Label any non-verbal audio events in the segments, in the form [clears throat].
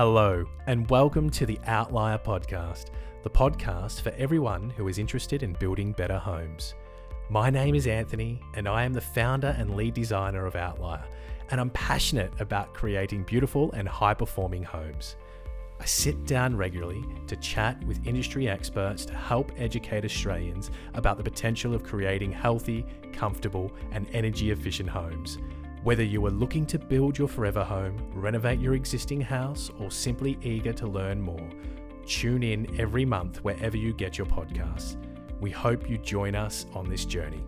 Hello, and welcome to the Outlier Podcast, the podcast for everyone who is interested in building better homes. My name is Anthony, and I am the founder and lead designer of Outlier, and I'm passionate about creating beautiful and high performing homes. I sit down regularly to chat with industry experts to help educate Australians about the potential of creating healthy, comfortable, and energy efficient homes. Whether you are looking to build your forever home, renovate your existing house, or simply eager to learn more, tune in every month wherever you get your podcasts. We hope you join us on this journey.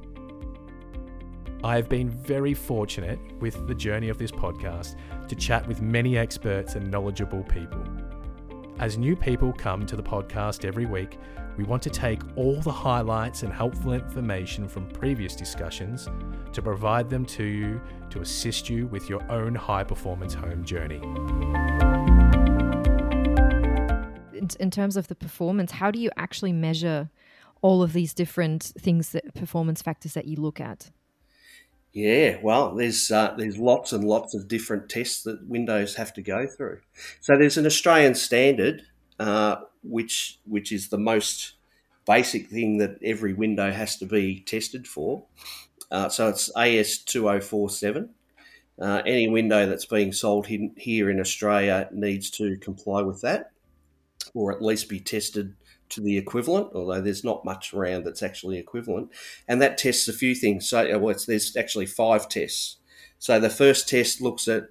I have been very fortunate with the journey of this podcast to chat with many experts and knowledgeable people. As new people come to the podcast every week, we want to take all the highlights and helpful information from previous discussions to provide them to you to assist you with your own high performance home journey. In, in terms of the performance, how do you actually measure all of these different things that performance factors that you look at? Yeah, well, there's uh, there's lots and lots of different tests that Windows have to go through. So there's an Australian standard, uh, which which is the most basic thing that every window has to be tested for. Uh, so it's AS two zero oh four seven. Uh, any window that's being sold in, here in Australia needs to comply with that, or at least be tested to the equivalent, although there's not much around that's actually equivalent. And that tests a few things. So uh, well, there's actually five tests. So the first test looks at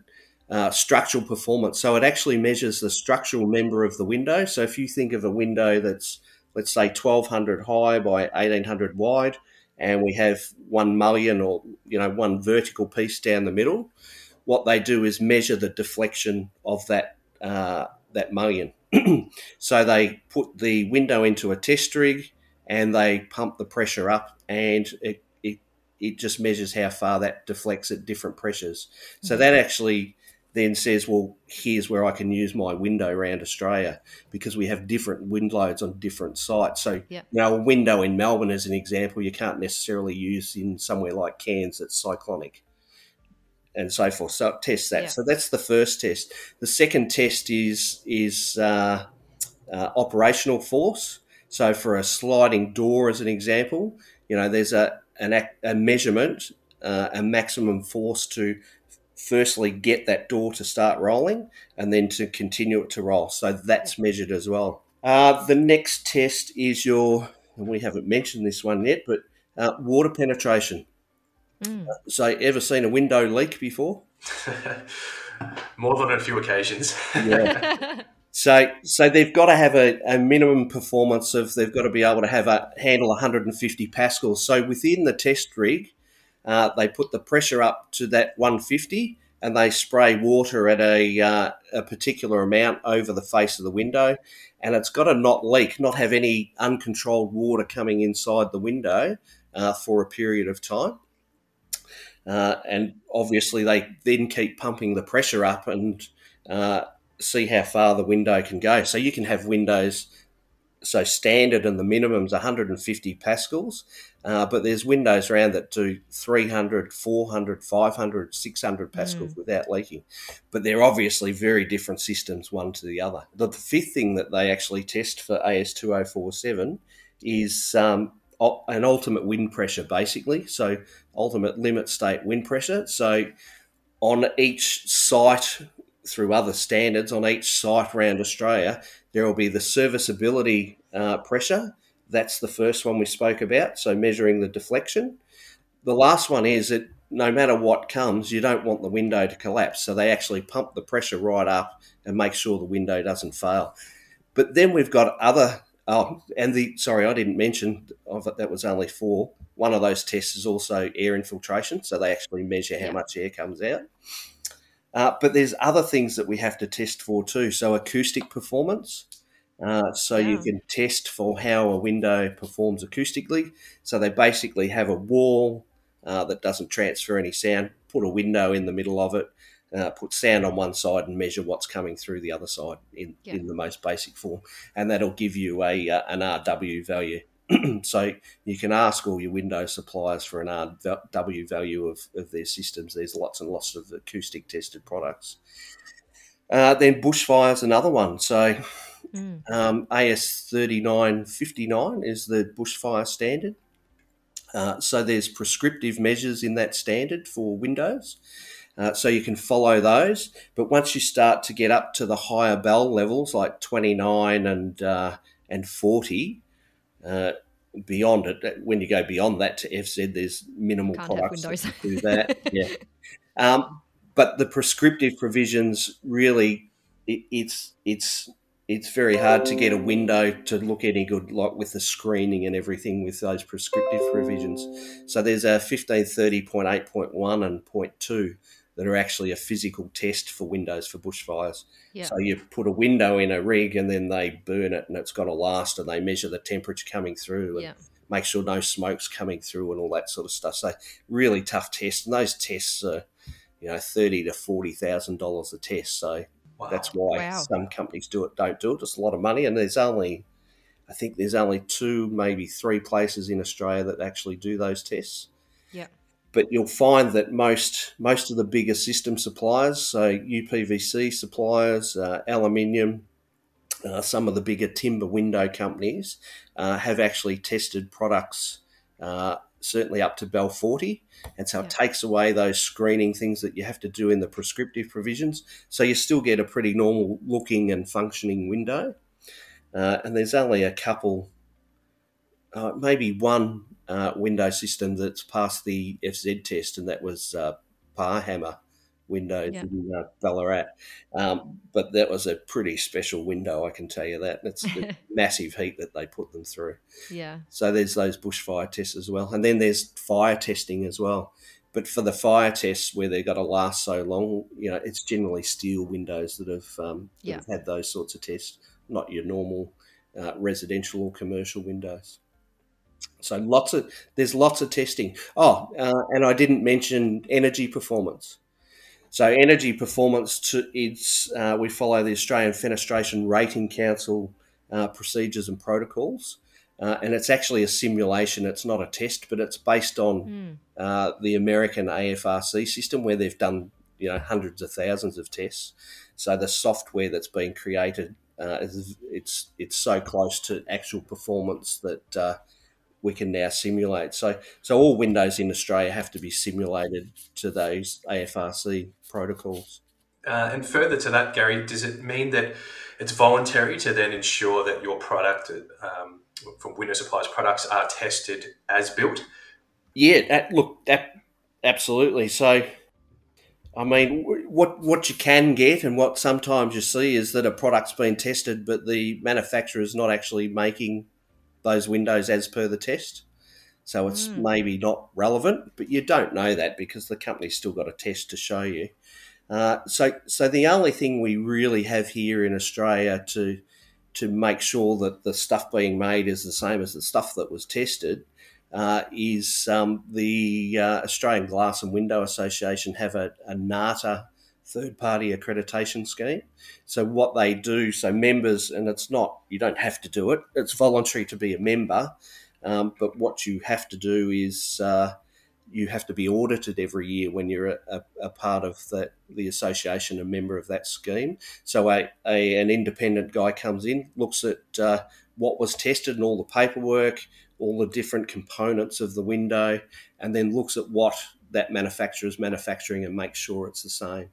uh, structural performance. So it actually measures the structural member of the window. So if you think of a window that's, let's say, 1200 high by 1800 wide, and we have one mullion or you know one vertical piece down the middle, what they do is measure the deflection of that uh, that mullion. [clears throat] so they put the window into a test rig and they pump the pressure up and it, it, it just measures how far that deflects at different pressures. So that actually then says, well, here's where I can use my window around Australia because we have different wind loads on different sites. So, Yep. you know, a window in Melbourne, as an example, you can't necessarily use in somewhere like Cairns that's cyclonic and so forth. So it tests that. Yeah. So that's the first test. The second test is is uh, uh, operational force. So for a sliding door, as an example, you know, there's a an a measurement, uh, a maximum force to firstly get that door to start rolling, and then to continue it to roll. So that's measured as well. Uh, the next test is your, and we haven't mentioned this one yet, but uh, water penetration. Mm. So, ever seen a window leak before? [laughs] More than a few occasions. Yeah. [laughs] so, so they've got to have a, a minimum performance of they've got to be able to have a handle 150 pascals. So within the test rig, uh, they put the pressure up to that 150 and they spray water at a, uh, a particular amount over the face of the window. And it's got to not leak, not have any uncontrolled water coming inside the window uh, for a period of time. Uh, and obviously, they then keep pumping the pressure up and uh, see how far the window can go. So you can have windows. So standard and the minimum's 150 pascals, uh, but there's windows around that do 300, 400, 500, 600 pascals without leaking. But they're obviously very different systems, one to the other. The, the fifth thing that they actually test for AS2047 is um, an ultimate wind pressure, basically. So ultimate limit state wind pressure. So on each site, through other standards, on each site around Australia, there will be the serviceability uh, pressure. That's the first one we spoke about. So measuring the deflection. The last one is that no matter what comes, you don't want the window to collapse. So they actually pump the pressure right up and make sure the window doesn't fail. But then we've got other. Oh, and the sorry, I didn't mention of it. That was only four. One of those tests is also air infiltration, so they actually measure how much air comes out. Uh, but there's other things that we have to test for too. So acoustic performance. Uh, so you can test for how a window performs acoustically. So they basically have a wall uh, that doesn't transfer any sound. Put a window in the middle of it. Uh, put sound on one side and measure what's coming through the other side in, Yeah. in the most basic form, and that'll give you a uh, an RW value. [clears throat] so you can ask all your window suppliers for an RW value of, of their systems. There's lots and lots of acoustic tested products. Uh, then bushfire's another one. So Mm. um, AS thirty nine fifty nine is the bushfire standard. Uh, so there's prescriptive measures in that standard for windows. Uh, so you can follow those, but once you start to get up to the higher BAL levels, like 29 and uh, and 40, uh, beyond it, when you go beyond that to FZ, there's minimal Can't products that windows. can do that. [laughs] yeah, um, but the prescriptive provisions really, it, it's it's it's very hard to get a window to look any good, like with the screening and everything with those prescriptive provisions. So there's a 1530.8.1 and 0.2 that are actually a physical test for windows for bushfires. Yeah. So you put a window in a rig and then they burn it and it's got to last and they measure the temperature coming through and Yeah. make sure no smoke's coming through and all that sort of stuff. So really tough tests. And those tests are, you know, thirty to forty thousand dollars a test. So Wow. that's why Wow. some companies do it, don't do it. It's a lot of money, and there's only, I think there's only two, maybe three places in Australia that actually do those tests. Yeah. But you'll find that most most of the bigger system suppliers, so UPVC suppliers, uh, aluminium, uh, some of the bigger timber window companies, uh, have actually tested products. Certainly up to BAL 40. And so Yeah. it takes away those screening things that you have to do in the prescriptive provisions. So you still get a pretty normal looking and functioning window. Uh, and there's only a couple, uh, maybe one uh, window system that's passed the FZ test, and that was uh, Paarhammer windows Yeah. in uh, Ballarat. Um, but that was a pretty special window, I can tell you that. It's the [laughs] massive heat that they put them through. Yeah. So there's those bushfire tests as well, and then there's fire testing as well. But for the fire tests where they've got to last so long, you know, it's generally steel windows that have, um, that Yeah. have had those sorts of tests, not your normal uh, residential or commercial windows. So lots of there's lots of testing. Oh, uh, and I didn't mention energy performance. So energy performance, to, it's uh, we follow the Australian Fenestration Rating Council uh, procedures and protocols, uh, and it's actually a simulation. It's not a test, but it's based on Mm. uh, the American AFRC system, where they've done you know hundreds of thousands of tests. So the software that's been created uh, is it's it's so close to actual performance that uh, we can now simulate. So so all windows in Australia have to be simulated to those AFRC protocols. Uh, and further to that, Gary, does it mean that it's voluntary to then ensure that your product um, from Windows Supplies products are tested as built? Yeah, that, look, that absolutely. So, I mean, what what you can get and what sometimes you see is that a product's been tested, but the manufacturer is not actually making those windows as per the test. So it's Mm. maybe not relevant, but you don't know that because the company's still got a test to show you. Uh, so, so the only thing we really have here in Australia to to make sure that the stuff being made is the same as the stuff that was tested uh, is um, the uh, Australian Glass and Window Association have a, a NATA third party accreditation scheme. So what they do, so members, and it's not you don't have to do it; it's voluntary to be a member. Um, but what you have to do is uh, you have to be audited every year when you're a, a, a part of the, the association, a member of that scheme. So a, a an independent guy comes in, looks at uh, what was tested and all the paperwork, all the different components of the window, and then looks at what that manufacturer is manufacturing and makes sure it's the same.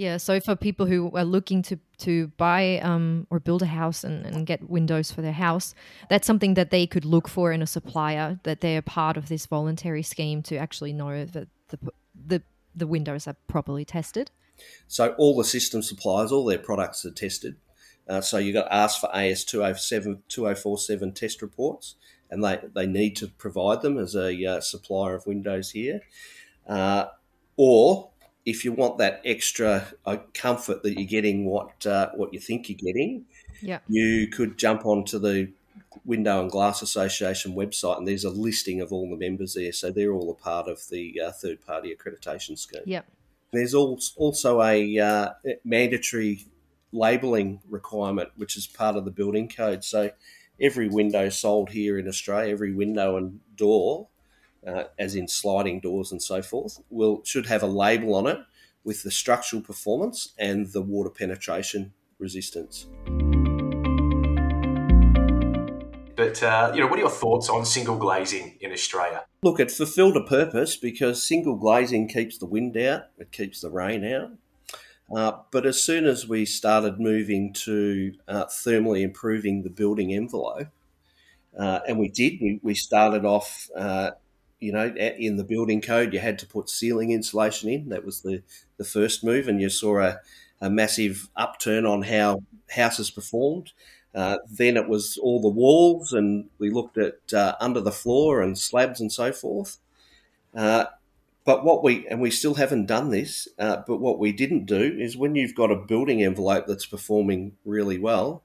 Yeah, so for people who are looking to to buy um, or build a house and, and get windows for their house, that's something that they could look for in a supplier that they are part of this voluntary scheme to actually know that the the the windows are properly tested. So all the system suppliers, all their products are tested. Uh, so you've got to ask for AS 207, 2047 test reports, and they, they need to provide them as a uh, supplier of Windows here. Uh, or if you want that extra uh, comfort that you're getting what uh, what you think you're getting, Yeah. you could jump onto the Window and Glass Association website, and there's a listing of all the members there. So they're all a part of the uh, third party accreditation scheme. Yeah. There's also a uh, mandatory labelling requirement, which is part of the building code. So every window sold here in Australia, every window and door, uh, as in sliding doors and so forth, will should have a label on it with the structural performance and the water penetration resistance. But uh, you know, what are your thoughts on single glazing in Australia? Look, it fulfilled a purpose because single glazing keeps the wind out, it keeps the rain out. Uh, but as soon as we started moving to uh, thermally improving the building envelope, uh, and we did, we, we started off, uh, you know, in the building code, you had to put ceiling insulation in. That was the, the first move, and you saw a, a massive upturn on how houses performed. Uh, then it was all the walls, and we looked at uh, under the floor and slabs and so forth. Uh, but what we and we still haven't done this. Uh, but what we didn't do is when you've got a building envelope that's performing really well,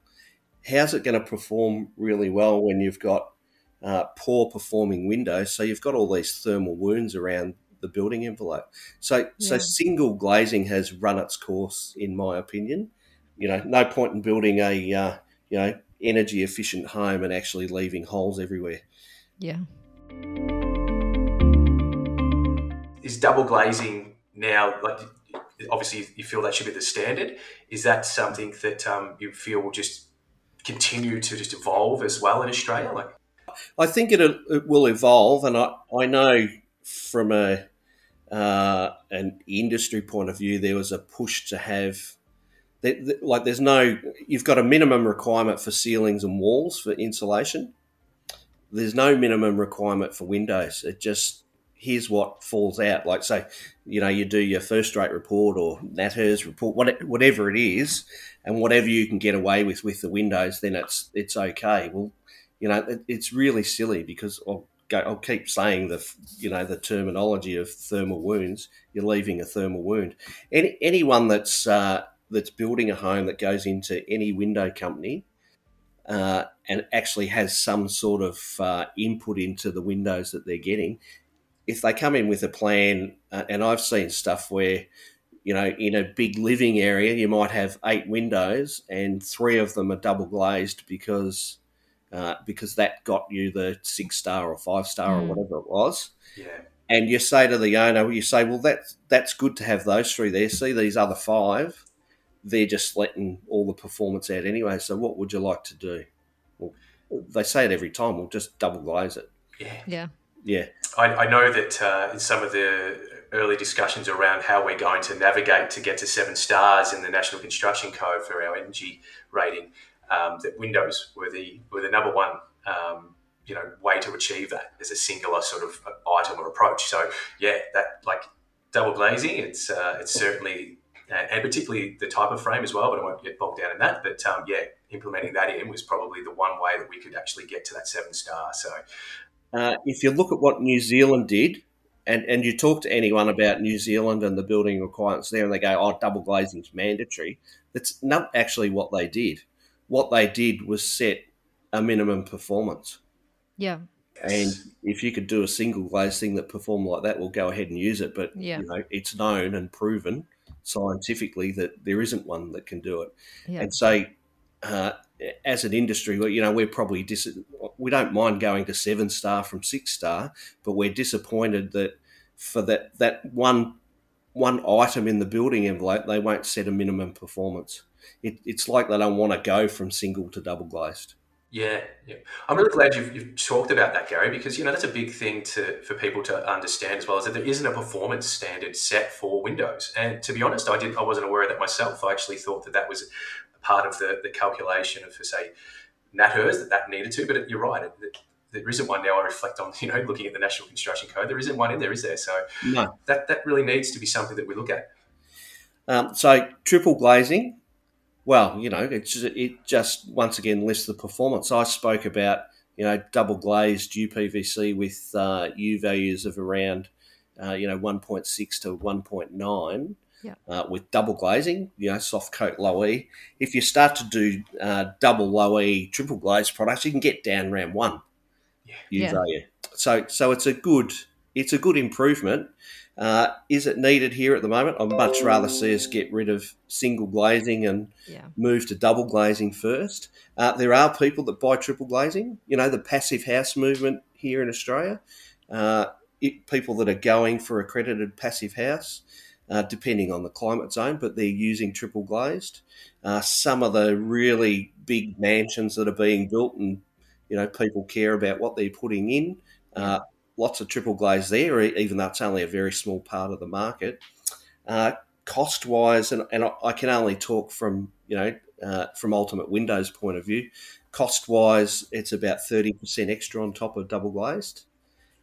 how's it going to perform really well when you've got uh, poor performing windows? So you've got all these thermal wounds around the building envelope. So so single glazing has run its course, in my opinion. You know, no point in building a uh, you know energy efficient home and actually leaving holes everywhere. Yeah. Is double glazing now like? Obviously, you feel that should be the standard. Is that something that um, you feel will just continue to just evolve as well in Australia? Like, I think it, it will evolve, and I, I know from a uh, an industry point of view, there was a push to have like there's no you've got a minimum requirement for ceilings and walls for insulation. There's no minimum requirement for windows. It just here's what falls out. Like say, you know, you do your FirstRate report or NatHERS report, whatever it is, and whatever you can get away with with the windows, then it's it's okay. Well, you know, it, it's really silly because I'll go, I'll keep saying the, you know, the terminology of thermal wounds. You're leaving a thermal wound. Any anyone that's uh, that's building a home that goes into any window company uh, and actually has some sort of uh, input into the windows that they're getting, if they come in with a plan, uh, and I've seen stuff where you know, in a big living area, you might have eight windows and three of them are double glazed because uh, because that got you the six star or five star Mm. or whatever it was. yeah, And you say to the owner, you say, well, that's that's good to have those three there. See these other five, they're just letting all the performance out anyway. So what would you like to do? Well, they say it every time. We'll just double glaze it. yeah. Yeah. Yeah, I, I know that uh, in some of the early discussions around how we're going to navigate to get to seven stars in the National Construction Code for our energy rating, um, that windows were the were the number one um, you know way to achieve that as a singular sort of item or approach. So yeah, that like double glazing, it's uh, it's certainly and and particularly the type of frame as well. But I won't get bogged down in that. But um, yeah, implementing that in was probably the one way that we could actually get to that seven star. So Uh, if you look at what New Zealand did, and, and you talk to anyone about New Zealand and the building requirements there, and they go, "Oh, double glazing is mandatory." That's not actually what they did. What they did was set a minimum performance, Yeah. and if you could do a single glaze thing that performed like that, we'll go ahead and use it. But Yeah. you know, it's known and proven scientifically that there isn't one that can do it. Yeah. And so, uh, as an industry, we- you know, we're probably dis- we don't mind going to seven star from six star, but we're disappointed that for that that one one item in the building envelope, they won't set a minimum performance. It, it's like they don't want to go from single to double glazed. Yeah, yeah. I'm really glad you've, you've talked about that, Gary, because you know that's a big thing to for people to understand as well. Is that there isn't a performance standard set for Windows, and to be honest, I did I wasn't aware of that myself. I actually thought that that was a part of the, the calculation of, for say, NatHERS that that needed to. But you're right, it, it, there isn't one now. I reflect on [laughs] you know looking at the National Construction Code, there isn't one in there, is there? So No. that that really needs to be something that we look at. Um, so triple glazing, well, you know, it's it just once again lists the performance. I spoke about you know double glazed UPVC with uh, U values of around uh, you know, 1.6 to 1.9 Yeah. uh, with double glazing, you know, soft coat low E. If you start to do uh, double low E, triple glazed products, you can get down around one U Yeah. value. So, so it's a good, it's a good improvement. Uh, is it needed here at the moment? I'd much rather see us get rid of single glazing and Yeah. move to double glazing first. Uh, there are people that buy triple glazing. You know, the passive house movement here in Australia. Uh, it, people that are going for accredited passive house, uh, depending on the climate zone, but they're using triple glazed. Uh, some of the really big mansions that are being built, and you know, people care about what they're putting in. Uh, lots of triple glaze there, even though it's only a very small part of the market. Uh, cost wise, and, and I, I can only talk from you know uh, from Ultimate Windows point of view. Cost wise, it's about thirty percent extra on top of double glazed,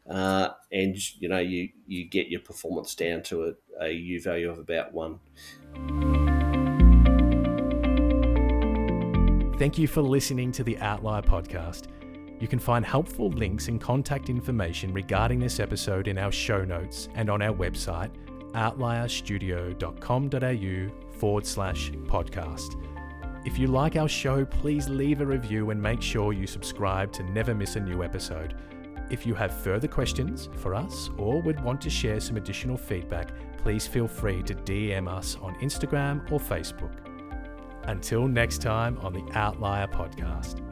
uh, and you know you you get your performance down to a, a U value of about one. Thank you for listening to the Outlier podcast. You can find helpful links and contact information regarding this episode in our show notes and on our website, outlierstudio.com.au forward slash podcast. If you like our show, please leave a review and make sure you subscribe to never miss a new episode. If you have further questions for us or would want to share some additional feedback, please feel free to DM us on Instagram or Facebook. Until next time on the Outlier Podcast.